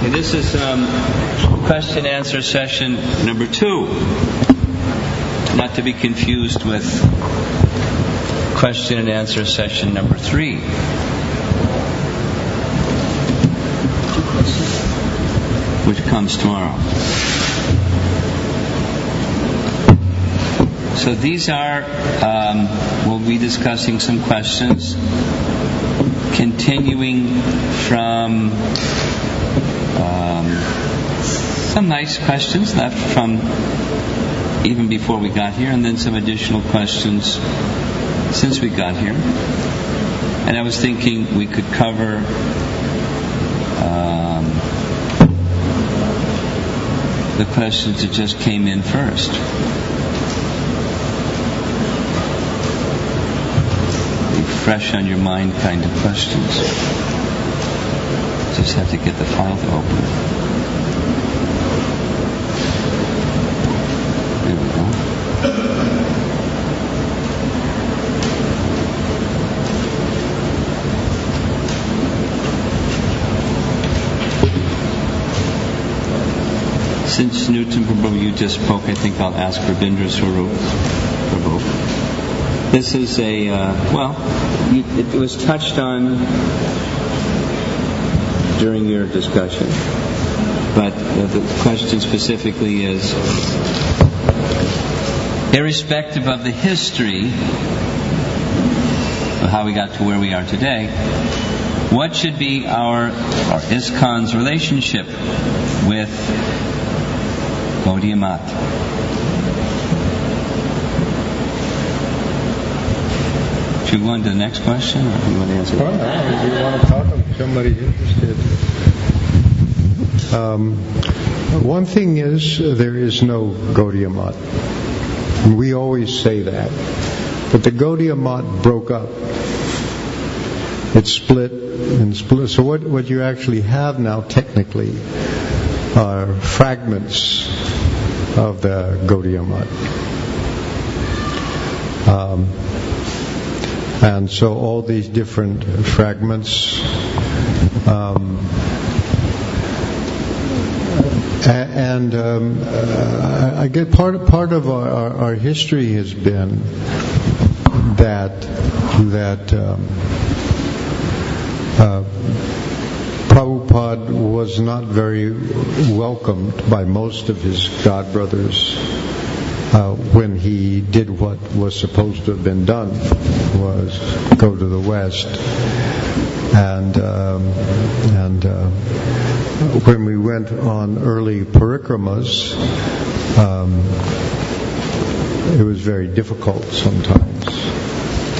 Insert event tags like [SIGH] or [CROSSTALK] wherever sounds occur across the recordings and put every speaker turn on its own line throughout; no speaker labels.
Okay, this is um, question answer session number two. Not to be confused with question and answer session number three. Which comes tomorrow. So these are, um, we'll be discussing some questions continuing from um, some nice questions left from even before we got here, and then some additional questions since we got here. And I was thinking we could cover um, the questions that just came in first. fresh on your mind kind of questions. Just have to get the file to open. There we go. Since Newton Prabhu, you just spoke, I think I'll ask Rabindra Swarup Prabhu. This is a, uh, well, it was touched on during your discussion, but uh, the question specifically is irrespective of the history of how we got to where we are today, what should be our, our ISKCON's relationship with Gaudiya Math? Should we go on to the next question, or you want to answer
Well,
that?
if you want to talk, if somebody's interested. Um, one thing is, there is no Gaudiya Math. We always say that. But the Gaudiya Math broke up. It split and split. So what, what you actually have now, technically, are fragments of the Gaudiya Math. Um, and so all these different fragments um, and um, uh, I get part part of our, our, our, history has been that that um, uh, Prabhupada was not very welcomed by most of his god brothers uh, when he did what was supposed to have been done, was go to the West. And um, and uh, when we went on early parikramas, um, it was very difficult sometimes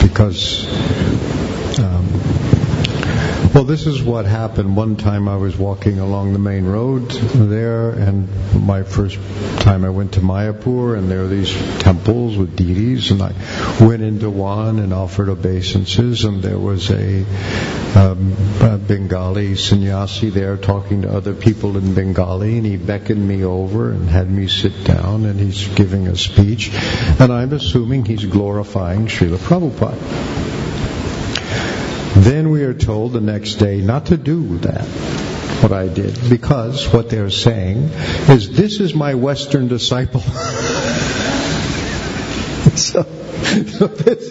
because. Well, this is what happened. One time I was walking along the main road there, and my first time I went to Mayapur, and there are these temples with deities, and I went into one and offered obeisances, and there was a, um, a Bengali sannyasi there talking to other people in Bengali, and he beckoned me over and had me sit down, and he's giving a speech, and I'm assuming he's glorifying Srila Prabhupada. Then we are told the next day not to do that, what I did, because what they're saying is, this is my Western disciple. [LAUGHS] so, so this,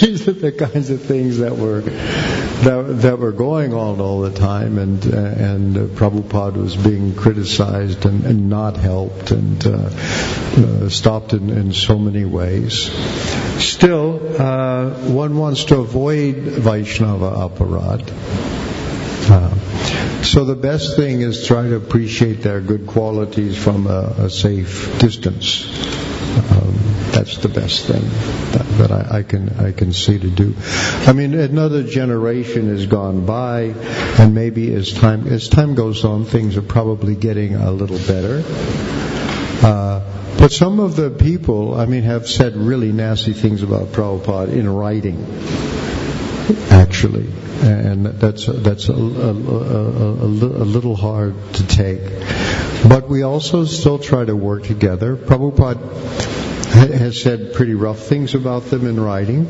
these are the kinds of things that were that, that were going on all the time, and and uh, Prabhupada was being criticized and, and not helped and uh, uh, stopped in, in so many ways. Still, uh, one wants to avoid Vaishnava aparad. Uh, so the best thing is try to appreciate their good qualities from a, a safe distance. Um, that's the best thing that, that I, I, can I can see to do. I mean, another generation has gone by, and maybe as time as time goes on, things are probably getting a little better. Uh, but some of the people, I mean, have said really nasty things about Prabhupada in writing, actually, and that's that's a, a, a, a little hard to take. But we also still try to work together. Prabhupada has said pretty rough things about them in writing,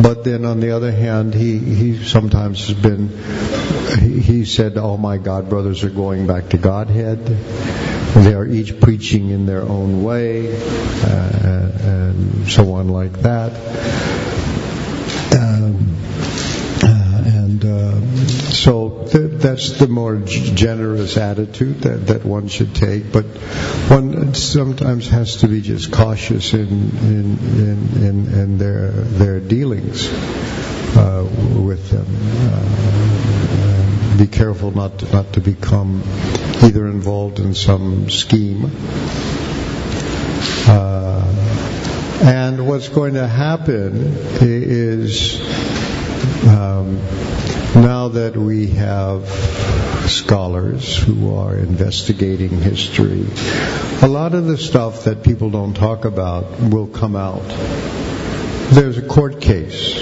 but then on the other hand, he, he sometimes has been he he said, oh my God brothers are going back to Godhead. They are each preaching in their own way, uh, and so on like that. Um, uh, and uh, so th- that's the more g- generous attitude that, that one should take. But one sometimes has to be just cautious in in in, in, in their their dealings uh, with them. Uh, be careful not to, not to become either involved in some scheme. Uh, and what's going to happen is um, now that we have scholars who are investigating history, a lot of the stuff that people don't talk about will come out. There's a court case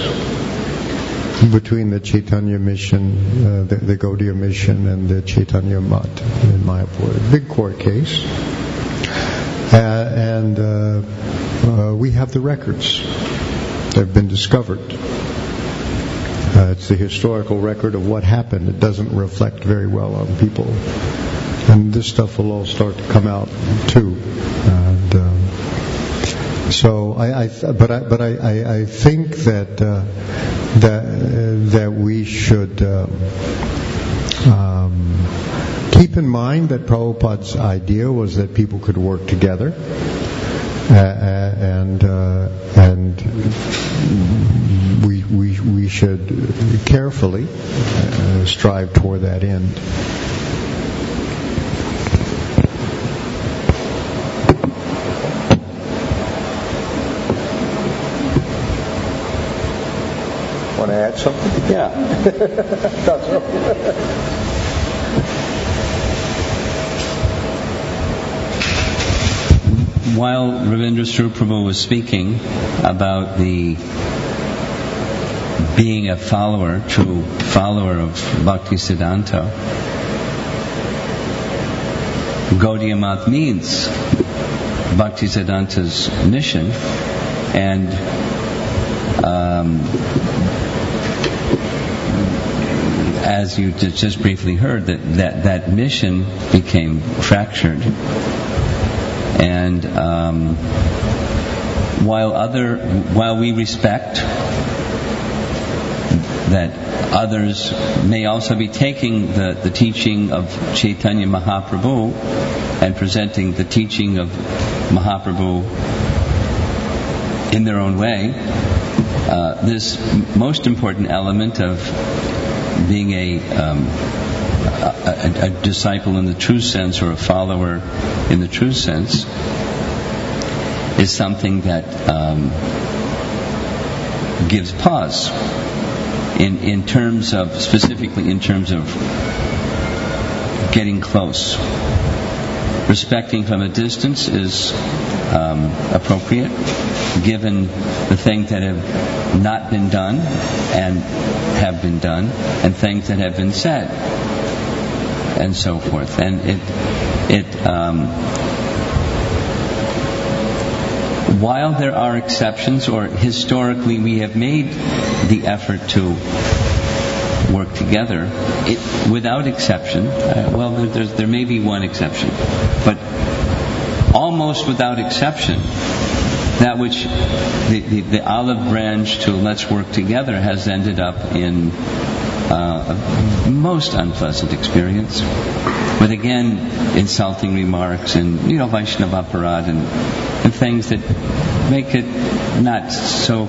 between the Chaitanya mission, uh, the, the Gaudiya mission, and the Chaitanya Math in Mayapur. Big court case. Uh, and uh, uh, we have the records. They've been discovered. Uh, it's the historical record of what happened. It doesn't reflect very well on people. And this stuff will all start to come out too. And, um, so I, I but I, but I, I, I think that uh, that uh, that we should um, um, keep in mind that Prabhupada's idea was that people could work together, uh, uh, and uh, and we we we should carefully uh, strive toward that end.
Want to add something?
Yeah. [LAUGHS]
Thought so.
While Ravindra Sri was speaking about the being a follower, true follower of Bhakti Siddhanta, Gaudiya Math means Bhakti Siddhanta's mission, and um, as you just briefly heard, that, that, that mission became fractured. And um, while other, while we respect that others may also be taking the, the teaching of Chaitanya Mahaprabhu and presenting the teaching of Mahaprabhu in their own way, uh, this most important element of being a, um, a, a, a disciple in the true sense or a follower in the true sense is something that um, gives pause in, in terms of, specifically in terms of getting close. Respecting from a distance is um, appropriate given the things that have not been done and have been done and things that have been said and so forth. And it, it, um, while there are exceptions, or historically we have made the effort to work together, it, without exception, uh, well, there, may be one exception, but almost without exception, that which the, the, the olive branch to let's work together has ended up in uh, a most unpleasant experience with again insulting remarks and you know Vaishnava parad and, and things that make it not so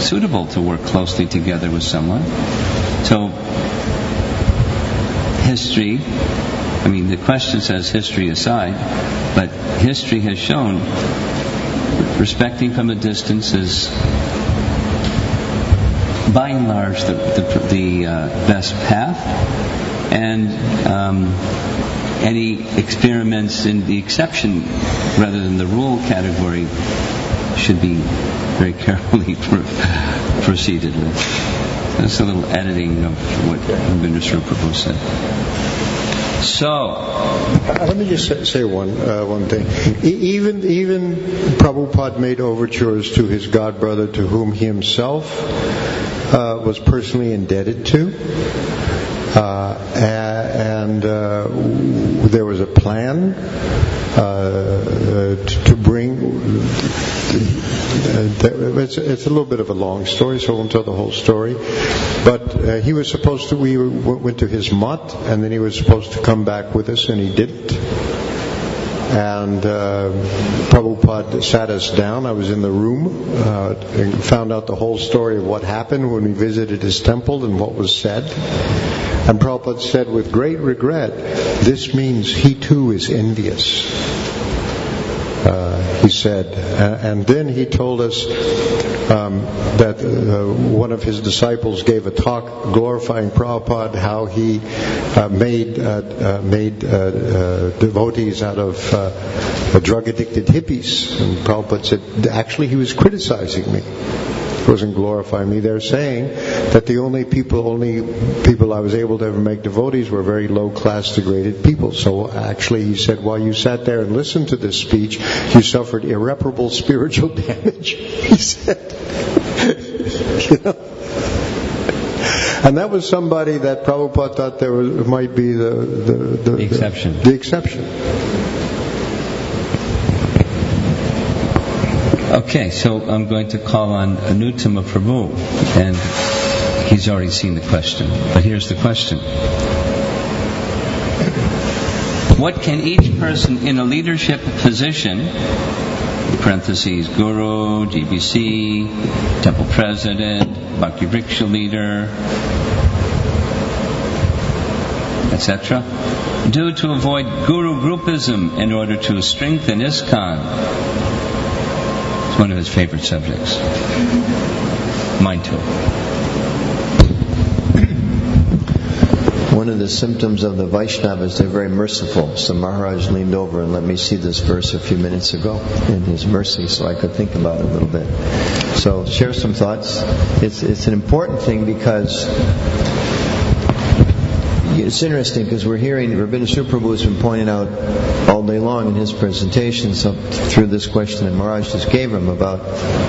suitable to work closely together with someone. So history, I mean the question says history aside, but history has shown respecting from a distance is by and large the, the, the uh, best path and um, any experiments in the exception rather than the rule category should be very carefully [LAUGHS] pro- proceeded with. That's a little editing of what Sri Prabhu said. So,
Uh, Let me just say, one uh, one thing. Even even Prabhupada made overtures to his godbrother, to whom he himself uh, was personally indebted to. Uh, and uh, there was a plan uh, bring. It's, it's, a little bit of a long story, so I won't tell the whole story. But uh, he was supposed to. We went to his mutt, and then he was supposed to come back with us, and he didn't and uh, Prabhupada sat us down. I was in the room uh, and found out the whole story of what happened when we visited his temple and what was said. And Prabhupada said with great regret, this means he too is envious. Uh, he said, and then he told us um, that uh, one of his disciples gave a talk glorifying Prabhupada, how he uh, made uh, uh made uh, devotees out of drug addicted hippies. And Prabhupada said, actually, he was criticizing me wasn't glorifying me. They're saying that the only people, only people I was able to ever make devotees were very low class, degraded people. So actually, he said, while you sat there and listened to this speech, you suffered irreparable spiritual [LAUGHS] damage. He said, [LAUGHS] you know. And that was somebody that Prabhupada thought there was, might be the, the, the,
the exception.
The, the exception.
Okay, so I'm going to call on Anuttama Prabhu, and he's already seen the question. But here's the question. What can each person in a leadership position, parentheses, guru, GBC, temple president, Bhakti Vriksha leader, etc., do to avoid guru groupism in order to strengthen ISKCON? One of his favorite subjects. Mine too.
One of the symptoms of the Vaishnavas, they're very merciful. So Maharaj leaned over and let me see this verse a few minutes ago in his mercy so I could think about it a little bit. So share some thoughts. It's, it's an important thing because it's interesting because we're hearing Rabindra Swarup Prabhu has been pointing out all day long in his presentations through this question that Maharaj just gave him about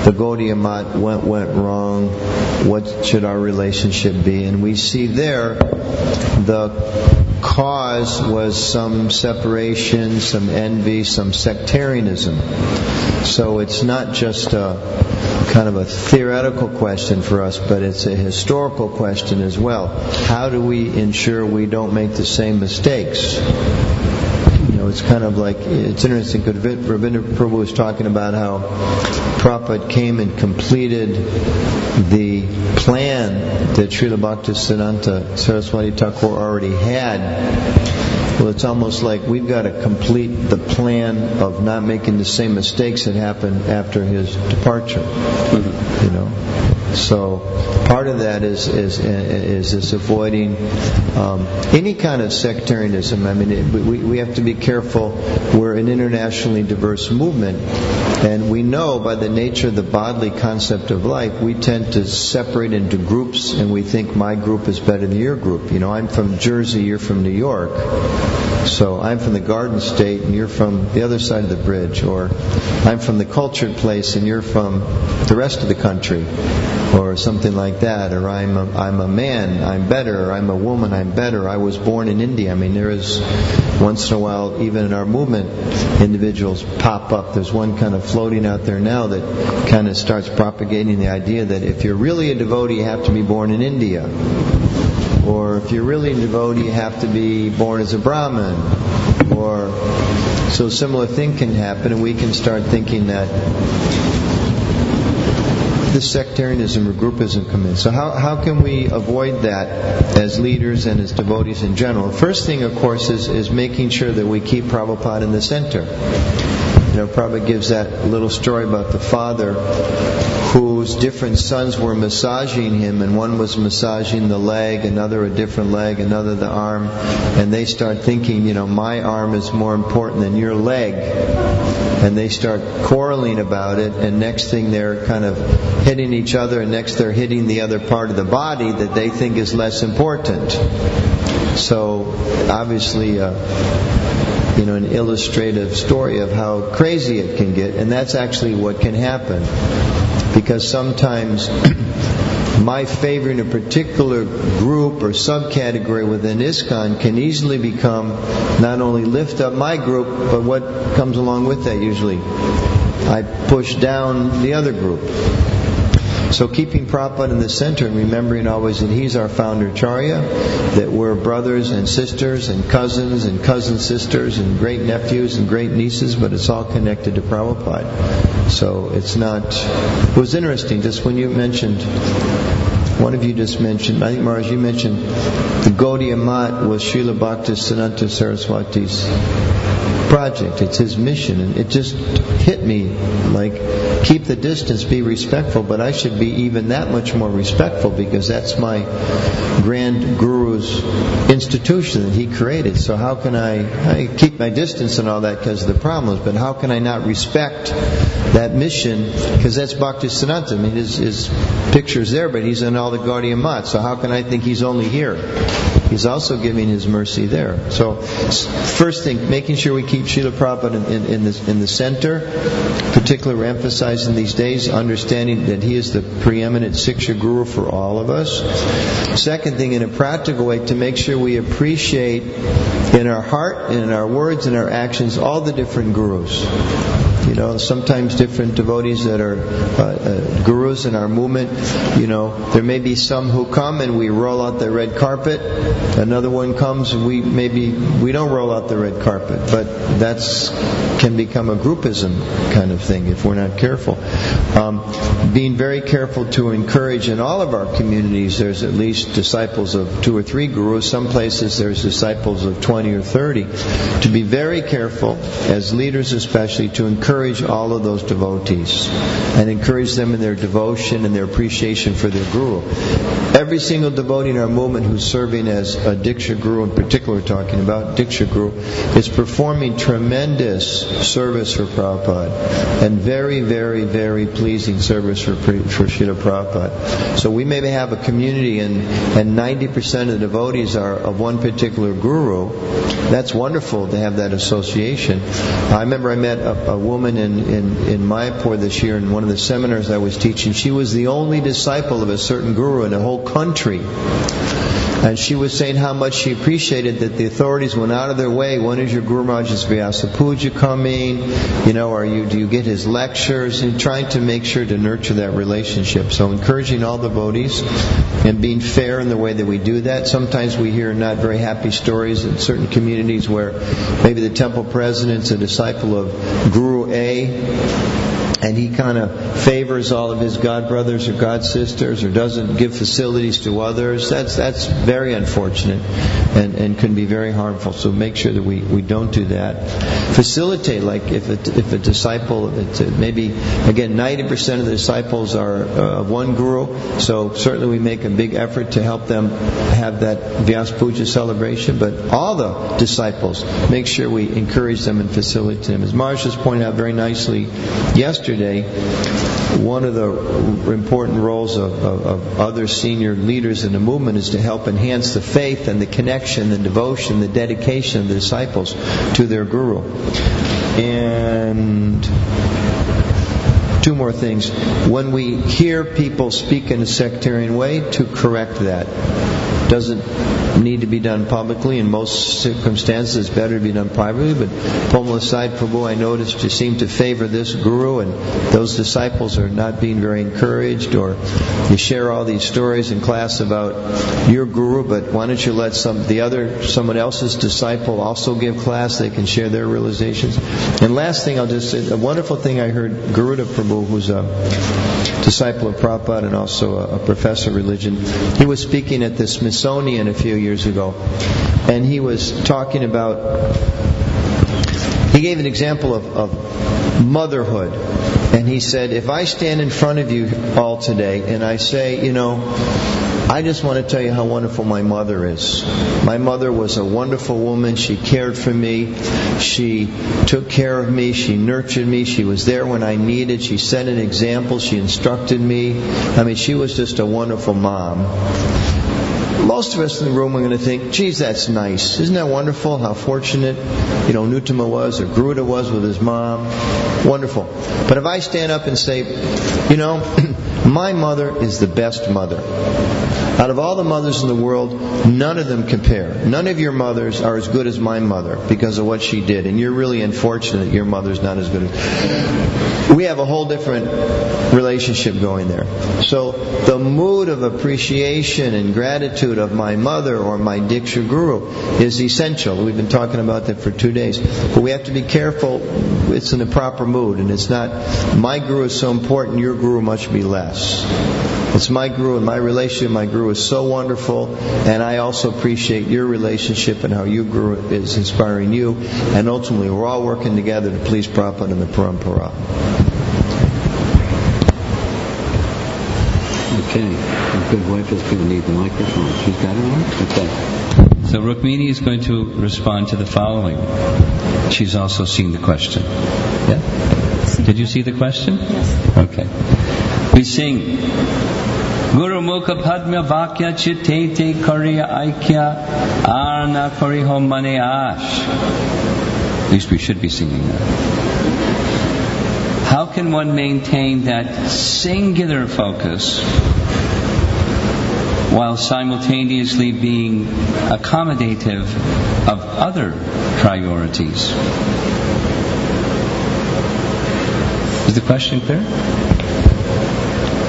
the Gaudiya Math went went wrong, what should our relationship be, and we see there the cause was some separation, some envy, some sectarianism. So it's not just a kind of a theoretical question for us, but it's a historical question as well. How do we ensure we don't make the same mistakes? Know, it's kind of like, it's interesting because Rabindra Prabhu was talking about how Prabhupada came and completed the plan that Srila Bhaktisiddhanta Saraswati Thakur already had well, it's almost like we've got to complete the plan of not making the same mistakes that happened after his departure. Mm-hmm. You know, so part of that is is is avoiding um, any kind of sectarianism. I mean, it, we we have to be careful. We're an internationally diverse movement, and we know by the nature of the bodily concept of life, we tend to separate into groups, and we think my group is better than your group. You know, I'm from Jersey, you're from New York. So I'm from the Garden State and you're from the other side of the bridge, or I'm from the cultured place and you're from the rest of the country, or something like that, or I'm a, I'm a man, I'm better, or I'm a woman, I'm better, I was born in India. I mean, there is once in a while, even in our movement, individuals pop up. There's one kind of floating out there now that kind of starts propagating the idea that if you're really a devotee, you have to be born in India or if you're really a devotee, you have to be born as a Brahmin, or so a similar thing can happen, and we can start thinking that this sectarianism or groupism come in. So how, how can we avoid that as leaders and as devotees in general? First thing, of course, is, is making sure that we keep Prabhupada in the center. You know, Prabhupada gives that little story about the father whose different sons were massaging him, and one was massaging the leg, another a different leg, another the arm, and they start thinking, you know, my arm is more important than your leg. And they start quarreling about it, and next thing they're kind of hitting each other, and next they're hitting the other part of the body that they think is less important. So, obviously, uh, you know, an illustrative story of how crazy it can get, and that's actually what can happen. Because sometimes my favoring a particular group or subcategory within ISKCON can easily become not only lift up my group, but what comes along with that usually. I push down the other group. So keeping Prabhupada in the center and remembering always that he's our founder Acharya, that we're brothers and sisters and cousins and cousin sisters and great nephews and great nieces, but it's all connected to Prabhupada. So it's not. It was interesting just when you mentioned. One of you just mentioned, I think Maharaj, you mentioned the Gaudiya Math was Srila Bhakti Siddhanta Saraswati's project. It's his mission. And it just hit me like, keep the distance, be respectful, but I should be even that much more respectful because that's my grand guru's institution that he created. So how can I, I keep my distance and all that because of the problems, but how can I not respect that mission? Because that's Bhakti Siddhanta. I mean, his, his picture's there, but he's in all the Gaudiya Math. So how can I think he's only here? He's also giving his mercy there. So first thing, making sure we keep Srila Prabhupada in, in, in, the, in the center, particularly we're emphasizing these days, understanding that he is the preeminent Siksha Guru for all of us. Second thing, in a practical way, to make sure we appreciate in our heart in our words and our actions all the different gurus. You know, sometimes different devotees that are uh, uh, gurus in our movement, you know, there may be some who come and we roll out the red carpet. Another one comes and we maybe we don't roll out the red carpet, but that's can become a groupism kind of thing if we're not careful. Um, being very careful to encourage in all of our communities, there's at least disciples of two or three gurus. Some places there's disciples of 20 or 30. To be very careful, as leaders especially, to encourage all of those devotees and encourage them in their devotion and their appreciation for their guru. Every single devotee in our movement who's serving as a Diksha Guru, in particular talking about Diksha Guru, is performing tremendous service for Prabhupada and very, very, very pleasing service for, for Srila Prabhupada. So we maybe have a community and, and 90% of the devotees are of one particular guru. That's wonderful to have that association. I remember I met a, a woman in, in, in Mayapur this year in one of the seminars I was teaching. She was the only disciple of a certain guru in a whole country. And she was saying how much she appreciated that the authorities went out of their way. When is your Guru Maharaj's Vyasa Puja coming? You know, are you, do you get his lectures? And trying to make sure to nurture that relationship. So encouraging all the devotees and being fair in the way that we do that. Sometimes we hear not very happy stories in certain communities where maybe the temple president's a disciple of Guru A and he kind of favors all of his god brothers or god sisters or doesn't give facilities to others. That's that's very unfortunate and, and can be very harmful. So make sure that we, we don't do that. Facilitate like if a, if a disciple maybe again 90% of the disciples are uh, one guru. So certainly we make a big effort to help them have that Vyas Puja celebration. But all the disciples make sure we encourage them and facilitate them. As Marsh has pointed out very nicely yesterday yesterday, one of the important roles of, of, of, other senior leaders in the movement is to help enhance the faith and the connection, the devotion, the dedication of the disciples to their guru. And two more things. When we hear people speak in a sectarian way, to correct that. Doesn't need to be done publicly. In most circumstances, it's better to be done privately. But Pomala Sai Prabhu, I noticed, you seem to favor this guru, and those disciples are not being very encouraged. Or you share all these stories in class about your guru, but why don't you let some the other someone else's disciple also give class? They can share their realizations. And last thing, I'll just say a wonderful thing I heard Garuda Prabhu, who's a disciple of Prabhupada and also a, professor of religion, he was speaking at the Smithsonian a few years ago, and he was talking about. He gave an example of, of motherhood, and he said, "If I stand in front of you all today and I say, you know, I just want to tell you how wonderful my mother is. My mother was a wonderful woman. She cared for me. She took care of me. She nurtured me. She was there when I needed. She set an example. She instructed me. I mean, she was just a wonderful mom. Most of us in the room are going to think, geez, that's nice. Isn't that wonderful how fortunate, you know, Anuttama was or Garuda was with his mom? Wonderful. But if I stand up and say, you know, [CLEARS THROAT] My mother is the best mother. Out of all the mothers in the world, none of them compare. None of your mothers are as good as my mother because of what she did. And you're really unfortunate your mother's not as good as. We have a whole different relationship going there. So the mood of appreciation and gratitude of my mother or my Diksha Guru is essential. We've been talking about that for two days. But we have to be careful. It's in the proper mood. And it's not, my Guru is so important, your Guru must be less. It's my guru and my relationship my guru is so wonderful, and I also appreciate your relationship and how your guru is inspiring you. And ultimately, we're all working together to please Prabhupada and the Parampara.
Okay. A good wife is going to need the microphone. She's got it on? Okay. So Rukmini is going to respond to the following. She's also seen the question. Yeah? Did you see the question?
Yes.
Okay. We sing Guru Mukha Padma Vakya Chitete Kariya Aikya Arna Kariho Mane Ash. At least we should be singing that. How can one maintain that singular focus while simultaneously being accommodative of other priorities? Is the question clear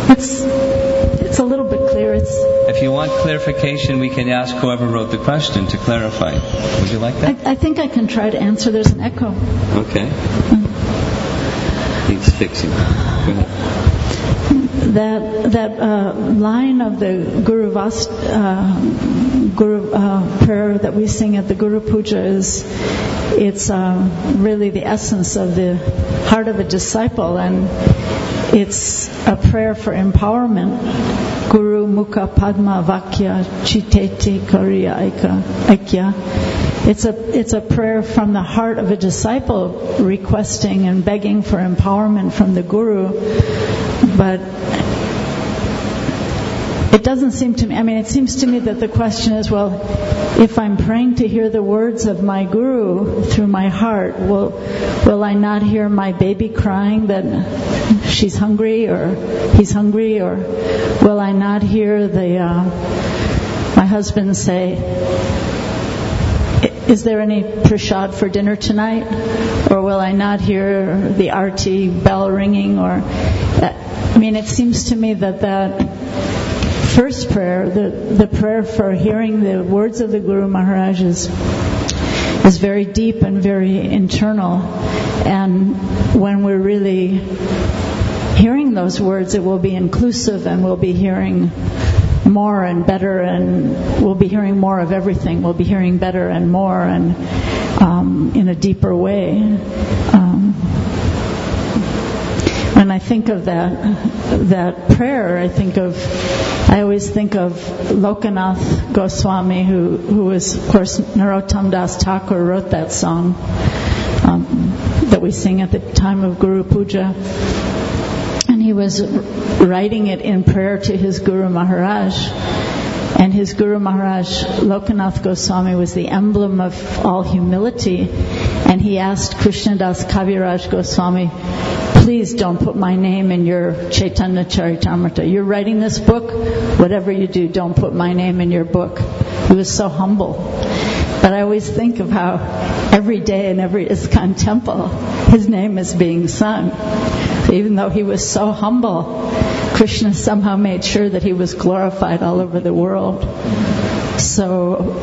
it's a little bit clear. It's
If you want clarification, we can ask whoever wrote the question to clarify. Would you like that?
I think I can try to answer. There's an echo.
Okay. Needs fixing.
That that uh, line of the Guru Vast, uh, Guru uh, prayer that we sing at the Guru Puja is it's uh, really the essence of the heart of a disciple, and it's a prayer for empowerment. Guru Mukha Padma Vakya Chitete Kariya Aika Aikya. It's a it's a prayer from the heart of a disciple requesting and begging for empowerment from the Guru, but it doesn't seem to me, I mean, it seems to me that the question is, well, if I'm praying to hear the words of my Guru through my heart, will, will I not hear my baby crying that she's hungry or he's hungry, or will I not hear the, uh, my husband say, is there any prashad for dinner tonight? Or will I not hear the arti bell ringing? Or, I mean, it seems to me that that first prayer, the, the prayer for hearing the words of the Guru Maharaj is, is very deep and very internal. And when we're really hearing those words, it will be inclusive and we'll be hearing more and better and we'll be hearing more of everything. We'll be hearing better and more and um, in a deeper way. When I think of that that prayer, I think of I always think of Lokanath Goswami, who who was of course Narottam Das Thakur wrote that song um, that we sing at the time of Guru Puja, and he was writing it in prayer to his Guru Maharaj. And his Guru Maharaj, Lokanath Goswami, was the emblem of all humility. And he asked Krishnadas Kaviraj Goswami, please don't put my name in your Chaitanya Charitamrita. You're writing this book, whatever you do, don't put my name in your book. He was so humble. But I always think of how every day in every ISKCON temple, his name is being sung. Even though he was so humble, Krishna somehow made sure that he was glorified all over the world. So,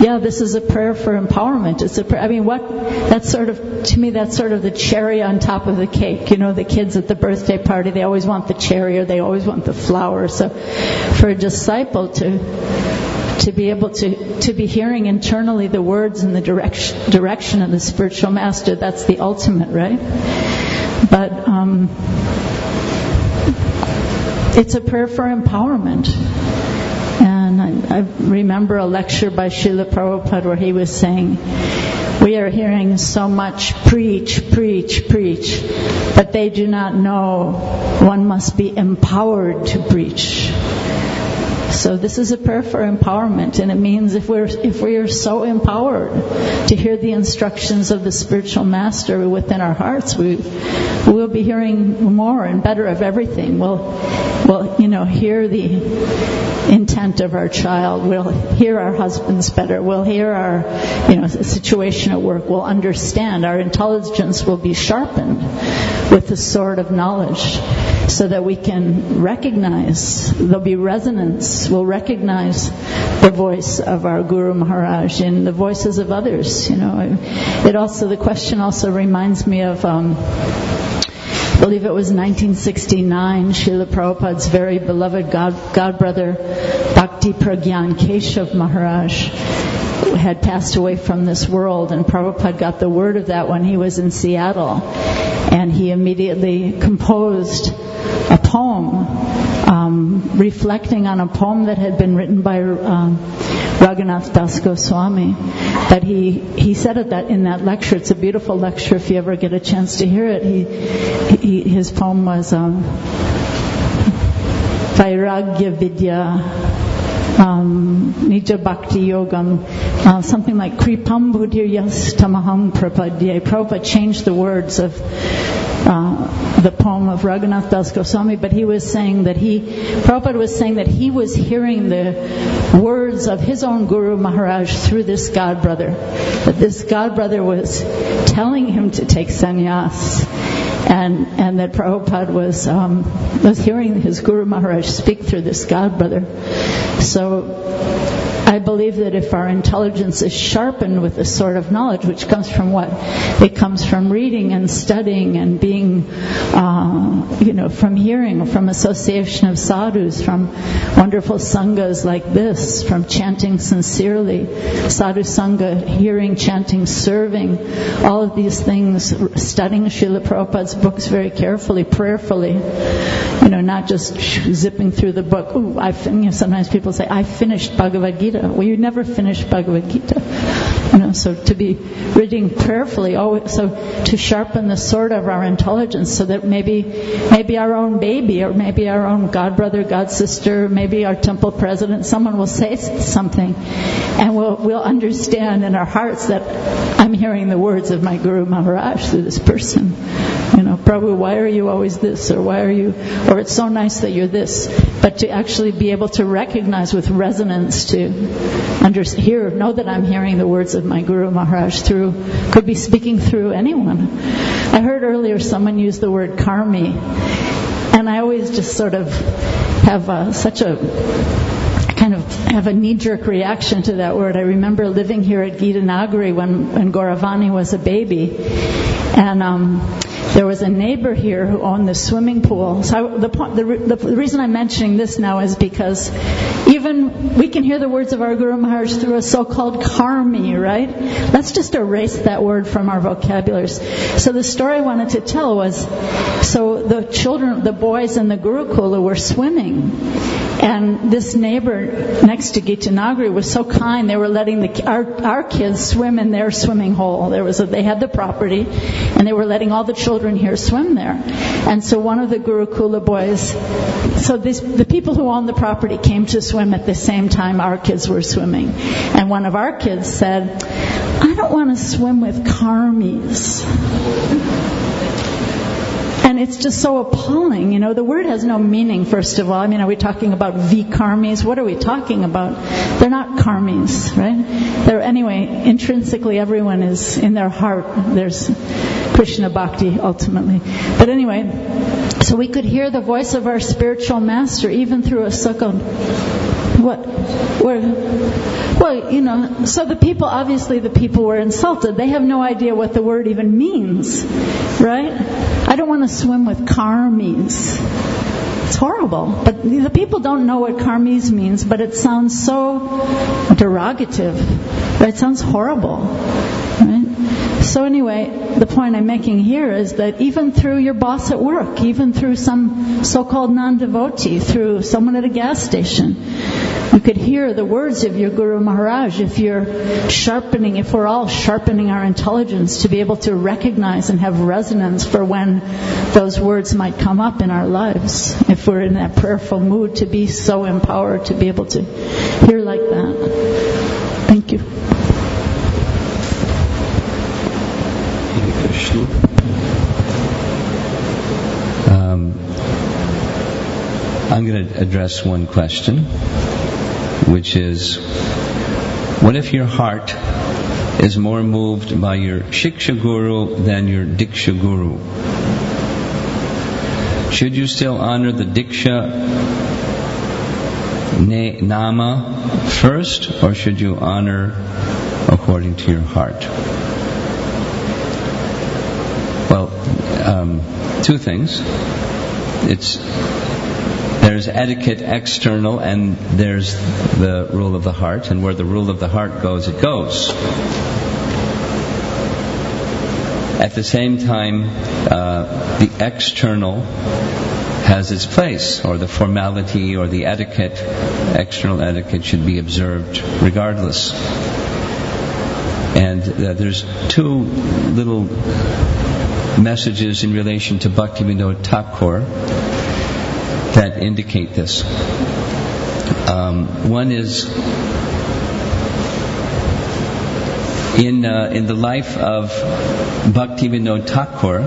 yeah, this is a prayer for empowerment. It's a prayer, I mean, what, that's sort of, to me, that's sort of the cherry on top of the cake. You know, the kids at the birthday party, they always want the cherry or they always want the flower. So, for a disciple to, to be able to, to be hearing internally the words and the direction, direction of the spiritual master, that's the ultimate, right? But, um, it's a prayer for empowerment. I, I remember a lecture by Srila Prabhupada where he was saying, we are hearing so much preach, preach, preach, but they do not know one must be empowered to preach. So this is a prayer for empowerment, and it means if we're if we are so empowered to hear the instructions of the spiritual master within our hearts, we we'll be hearing more and better of everything. We'll we'll you know hear the of our child. We'll hear our husbands better. We'll hear our you know situation at work. We'll understand. Our intelligence will be sharpened with the sword of knowledge so that we can recognize, there'll be resonance, we'll recognize the voice of our Guru Maharaj in the voices of others. You know, it also, the question also reminds me of, um, I believe it was 1969, Srila Prabhupada's very beloved God, God brother, Bhakti Pragyan Keshav Maharaj, had passed away from this world, and Prabhupada got the word of that when he was in Seattle. And he immediately composed a poem um, reflecting on a poem that had been written by um, Raghunath Das Goswami. That he he said it that in that lecture. It's a beautiful lecture. If you ever get a chance to hear it, he, he his poem was um, Vairagya Vidya um, Nija Bhakti Yogam, uh, something like Kripam Buddhiryas Tamaham Prapadye. Prabhupada changed the words of uh, the poem of Raghunath Das Goswami, but he was saying that he, Prabhupada was saying that he was hearing the words of his own Guru Maharaj through this God brother. That this God brother was telling him to take sannyas and and that Prabhupada was um, was hearing his Guru Maharaj speak through this God brother. So believe that if our intelligence is sharpened with the sort of knowledge, which comes from what? It comes from reading and studying and being, uh, you know, from hearing, from association of sadhus, from wonderful sanghas like this, from chanting sincerely, sadhu sangha, hearing, chanting, serving, all of these things, studying Srila Prabhupada's books very carefully, prayerfully, you know, not just zipping through the book. Ooh, I you know, sometimes people say, I finished Bhagavad Gita. You never finish Bhagavad Gita. You know, so to be reading prayerfully, always, so to sharpen the sword of our intelligence, so that maybe, maybe our own baby, or maybe our own god brother, god sister, maybe our temple president, someone will say something, and we'll we'll understand in our hearts that I'm hearing the words of my Guru Maharaj through this person. You know, Prabhu, why are you always this, or why are you, or it's so nice that you're this, but to actually be able to recognize with resonance to under, hear, know that I'm hearing the words of my Guru Maharaj through, could be speaking through anyone. I heard earlier someone use the word karmi, and I always just sort of have uh, such a kind of have a knee-jerk reaction to that word. I remember living here at Gita Nagari when, when Gauravani was a baby, and um, there was a neighbor here who owned the swimming pool. So I, the, the, the, reason I'm mentioning this now is because even we can hear the words of our Guru Maharaj through a so-called karmi, right? Let's just erase that word from our vocabularies. So the story I wanted to tell was, so the children, the boys in the Gurukula were swimming, and this neighbor next to Gitanagari was so kind. They were letting the, our, our kids swim in their swimming hole. There was a, they had the property, and they were letting all the children here swim there. And so one of the Gurukula boys, so this, the people who owned the property came to swim at the same time our kids were swimming. And one of our kids said, I don't want to swim with karmis. And it's just so appalling. You know, the word has no meaning, first of all. I mean, are we talking about vikarmis? What are we talking about? They're not karmis, right? They're, anyway, intrinsically, everyone is in their heart. There's Krishna bhakti, ultimately. But anyway, so we could hear the voice of our spiritual master even through a sukkah. What? Well, you know, so the people, obviously the people were insulted. They have no idea what the word even means, right? I don't want to swim with karmis. It's horrible. But the people don't know what karmis means, but it sounds so derogative. It sounds horrible. So anyway, the point I'm making here is that even through your boss at work, even through some so-called non-devotee, through someone at a gas station, you could hear the words of your Guru Maharaj if you're sharpening, if we're all sharpening our intelligence to be able to recognize and have resonance for when those words might come up in our lives. If we're in that prayerful mood to be so empowered to be able to hear like that. Thank you.
Um, I'm going to address one question, which is what if your heart is more moved by your Shiksha Guru than your Diksha Guru? Should you still honor the Diksha na- Nama first, or should you honor according to your heart? Well, um, two things. It's there's etiquette external, and there's the rule of the heart, and where the rule of the heart goes, it goes. At the same time, uh, the external has its place, or the formality or the etiquette, external etiquette should be observed regardless. And uh, there's two little messages in relation to Bhaktivinoda Thakur that indicate this. Um, one is in uh, in the life of Bhaktivinoda Thakur,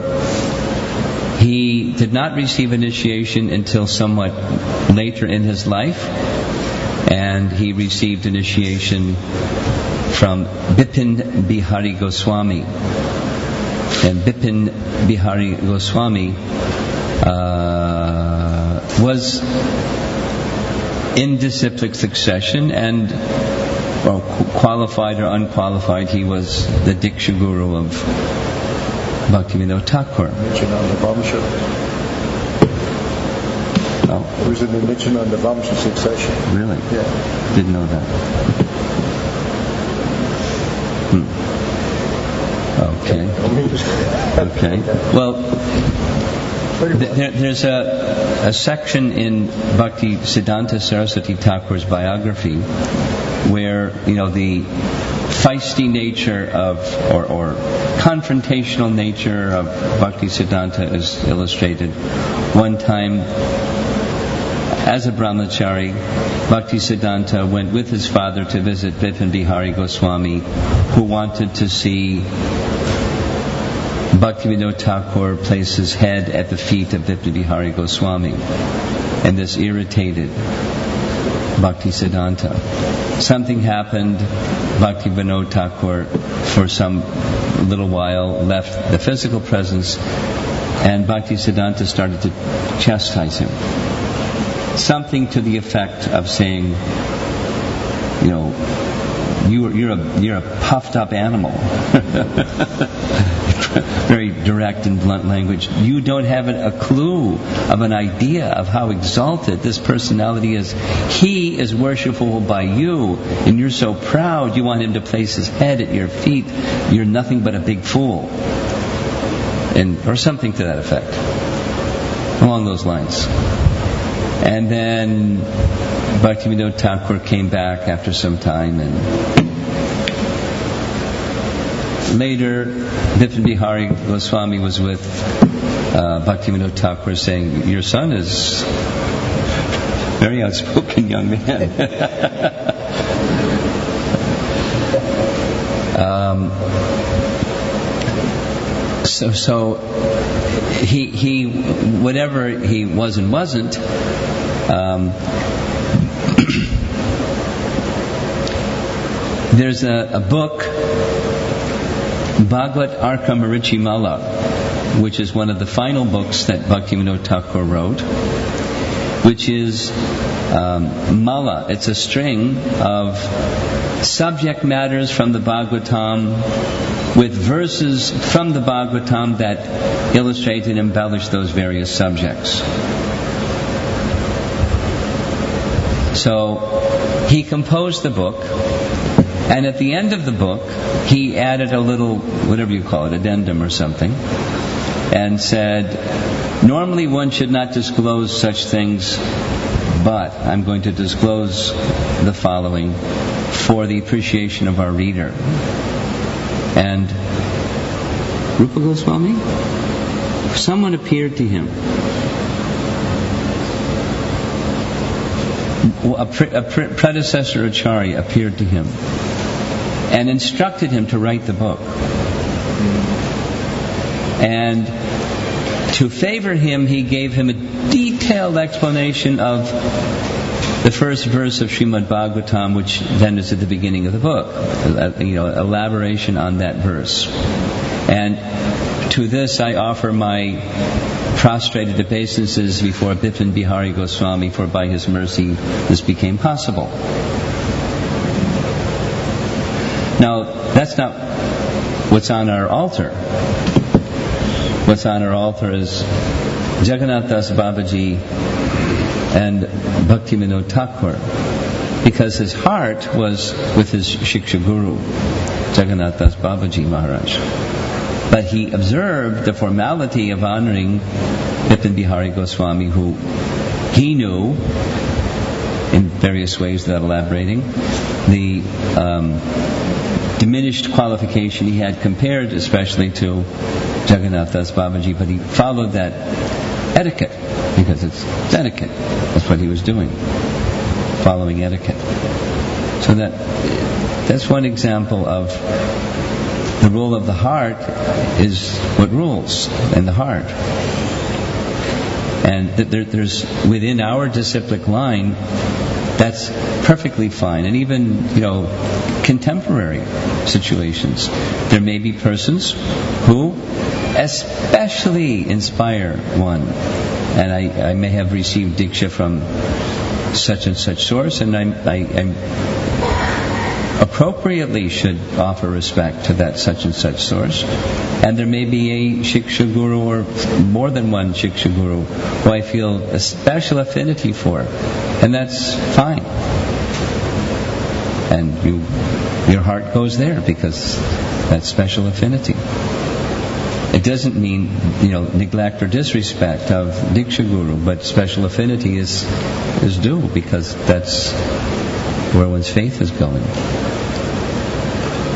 he did not receive initiation until somewhat later in his life, and he received initiation from Bipin Bihari Goswami. And Bipin Bihari Goswami uh, was in disciplic succession and well, qualified or unqualified, he was the Diksha Guru of Bhaktivinoda Thakur.
Nityananda Vamsha.
Oh,
He was in the Nityananda Vamsha succession.
really?
Yeah.
Didn't know that. Hmm. Okay. Okay. Well, th- there, there's a, a section in Bhakti Siddhanta Saraswati Thakur's biography where, you know, the feisty nature of, or, or confrontational nature of Bhakti Siddhanta is illustrated. One time, as a brahmachari, Bhakti Siddhanta went with his father to visit Bipin Bihari Goswami, who wanted to see Bhaktivinoda Thakur place his head at the feet of Bihari Goswami. And this irritated Bhakti Siddhanta. Something happened, Bhaktivinoda Thakur, for some little while, left the physical presence, and Bhakti Siddhanta started to chastise him. Something to the effect of saying, you know, you, you're a you're a puffed up animal. [LAUGHS] Very direct and blunt language. You don't have a clue of an idea of how exalted this personality is. He is worshipful by you, and you're so proud you want him to place his head at your feet. You're nothing but a big fool, and or something to that effect, along those lines. And then Bhaktivinoda Thakur came back after some time and later Bipin Bihari Goswami was with uh, Bhaktivinoda Thakur saying, your son is very outspoken [LAUGHS] young man. [LAUGHS] um, so, so he, he, whatever he was and wasn't, um, [CLEARS THROAT] there's a, a book, Bhagavad Arka Marichi Mala, which is one of the final books that Bhaktivinoda Thakur wrote, which is um, Mala. It's a string of subject matters from the Bhagavatam with verses from the Bhagavatam that illustrate and embellish those various subjects. So he composed the book, and at the end of the book, he added a little, whatever you call it, addendum or something, and said, normally one should not disclose such things, but I'm going to disclose the following for the appreciation of our reader. And Rupa Goswami, someone appeared to him. A, pre- a pre- predecessor acharya appeared to him and instructed him to write the book. And to favor him, he gave him a detailed explanation of the first verse of Srimad Bhagavatam, which then is at the beginning of the book. You know, elaboration on that verse. And to this I offer my prostrated obeisances before Bipin Bihari Goswami, for by his mercy this became possible. Now, that's not what's on our altar. What's on our altar is Jagannath Das Babaji and Bhakti Vinod Thakur, because his heart was with his Shiksha Guru, Jagannath Das Babaji Maharaj. But he observed the formality of honoring Bipin Bihari Goswami, who he knew in various ways without elaborating, the um, diminished qualification he had compared especially to Jagannath Das Babaji, but he followed that etiquette because it's etiquette. That's what he was doing, following etiquette. So that that's one example of the rule of the heart is what rules in the heart. And there, there's within our disciplic line, that's perfectly fine. And even, you know, contemporary situations. There may be persons who especially inspire one. And I, I may have received Diksha from such and such source, and I'm, I, I'm appropriately should offer respect to that such and such source. And there may be a Shiksha Guru or more than one Shiksha Guru who I feel a special affinity for. And that's fine. And you, your heart goes there because that special affinity. It doesn't mean, you know, neglect or disrespect of Diksha Guru, but special affinity is, is due because that's where one's faith is going.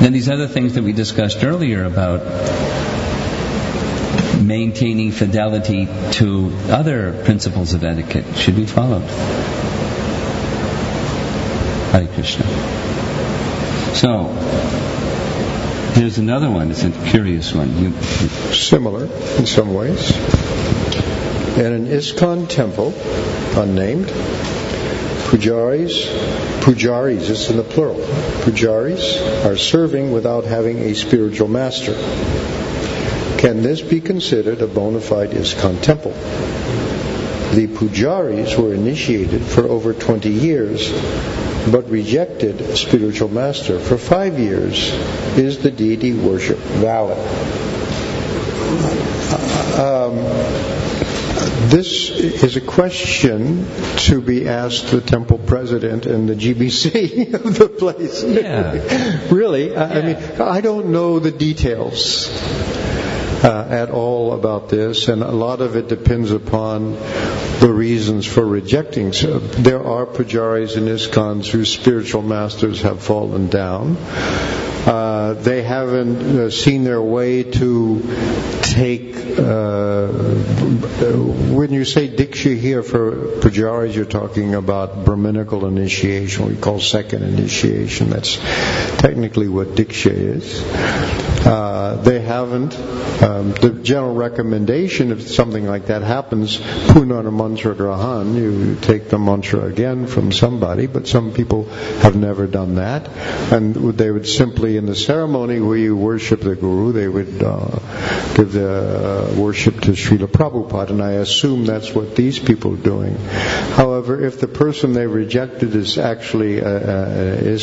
Then these other things that we discussed earlier about maintaining fidelity to other principles of etiquette should be followed. Hare Krishna. So, here's another one. It's a curious one. You,
Similar in some ways. In an ISKCON temple, unnamed, pujaris, pujaris, it's in the plural, pujaris are serving without having a spiritual master. Can this be considered a bona fide ISKCON temple? The pujaris were initiated for over 20 years, but rejected spiritual master for five years. Is the deity worship valid? Um, this is a question to be asked the temple president and the GBC [LAUGHS] of the place.
Yeah.
really, I, I mean, I don't know the details. [LAUGHS] At all about this, and a lot of it depends upon the reasons for rejecting. So there are pujaris and iskans whose spiritual masters have fallen down. Uh, they haven't uh, seen their way to take. Uh, when you say diksha here for pujaris, you're talking about Brahminical initiation. We call second initiation. That's technically what diksha is. Uh, they haven't. Um, the general recommendation, if something like that happens, punana mantra grahan, you take the mantra again from somebody, but some people have never done that. And they would simply, in the ceremony where you worship the Guru, they would uh, give the uh, worship to Srila Prabhupada, and I assume that's what these people are doing. However, if the person they rejected is actually a, a, a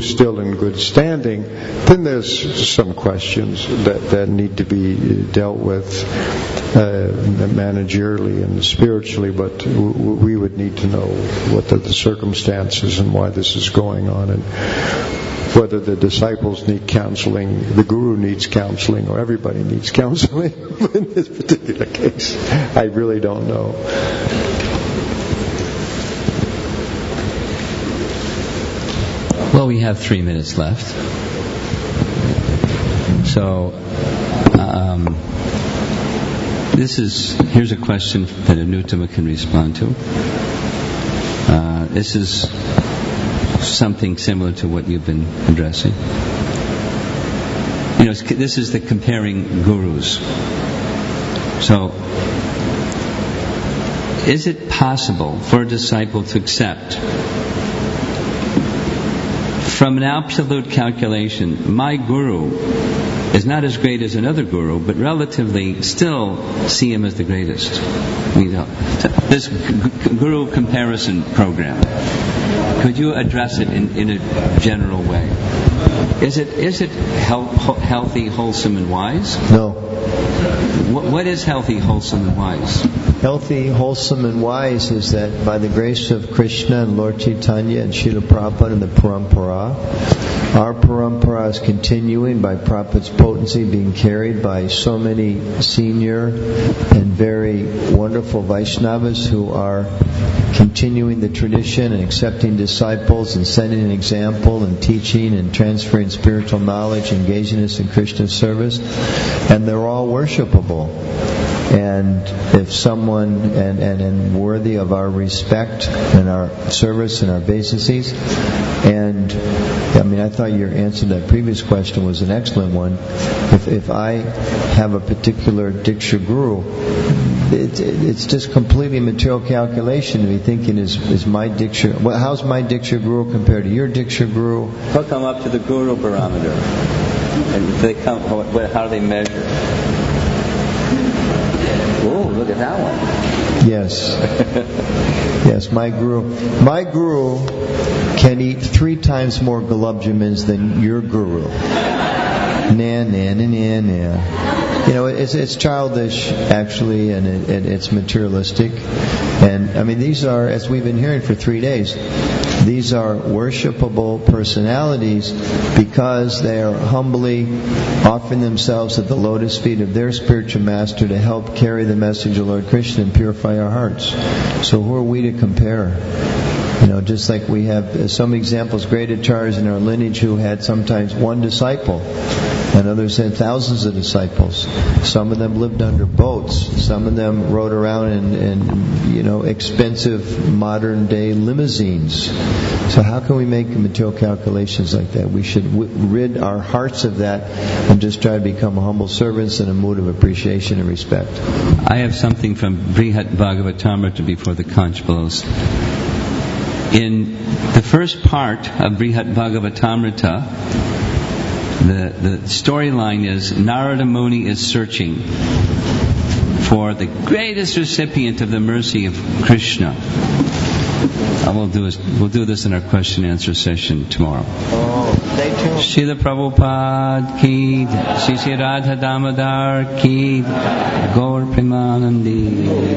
Still in good standing, then there's some questions that, that need to be dealt with uh, managerially and spiritually, but we would need to know what are the circumstances and why this is going on and whether the disciples need counseling, the guru needs counseling, or everybody needs counseling [LAUGHS] in this particular case. I really don't know.
Well, we have three minutes left. So, um, this is here's a question that Anuttama can respond to. Uh, this is something similar to what you've been addressing. You know, this is the comparing gurus. So, is it possible for a disciple to accept from an absolute calculation, my guru is not as great as another guru, but relatively still see him as the greatest. This guru comparison program. Could you address it in, in a general way? Is it is it healthy, wholesome, and wise?
No.
What, is healthy, wholesome, and wise?
Healthy, wholesome, and wise is that by the grace of Krishna and Lord Chaitanya and Srila Prabhupada and the Parampara, our Parampara is continuing by Prophet's potency being carried by so many senior and very wonderful Vaishnavas who are continuing the tradition and accepting disciples and setting an example and teaching and transferring spiritual knowledge, engaging us in Krishna service, and they're all worshipable. And if someone and, and, and worthy of our respect and our service and our obeisances, and I mean, I thought your answer to that previous question was an excellent one. If, if I have a particular Diksha Guru, it, it, it's just completely material calculation to be thinking is, is my Diksha, well, how's my Diksha Guru compared to your Diksha Guru?
They'll come up to the guru barometer, and they come. How, how do they measure? Oh, look at that one.
Yes. [LAUGHS] yes, my guru. My guru can eat three times more gulab jamins than your guru. Nah, nah, nah, nah, nah. You know, it's, it's childish, actually, and it, it, it's materialistic. And, I mean, these are, as we've been hearing for three days, these are worshipable personalities because they are humbly offering themselves at the lotus feet of their spiritual master to help carry the message of Lord Krishna and purify our hearts. So who are we to compare? You know, just like we have uh, some examples, great acharyas in our lineage who had sometimes one disciple, and others had thousands of disciples. Some of them lived under boats. Some of them rode around in, in you know, expensive modern day limousines. So how can we make material calculations like that? We should w- rid our hearts of that and just try to become humble servants in a mood of appreciation and respect.
I have something from Brihat Bhagavatamrita before the conch blows. In the first part of Brihat Bhagavatamrita, the, the storyline is Narada Muni is searching for the greatest recipient of the mercy of Krishna. And we'll do, this, we'll do this in our question and answer session tomorrow.
Oh, stay tuned.
Srila Prabhupada ki, Sri Radha Damodar ki, Gaur Premanandi.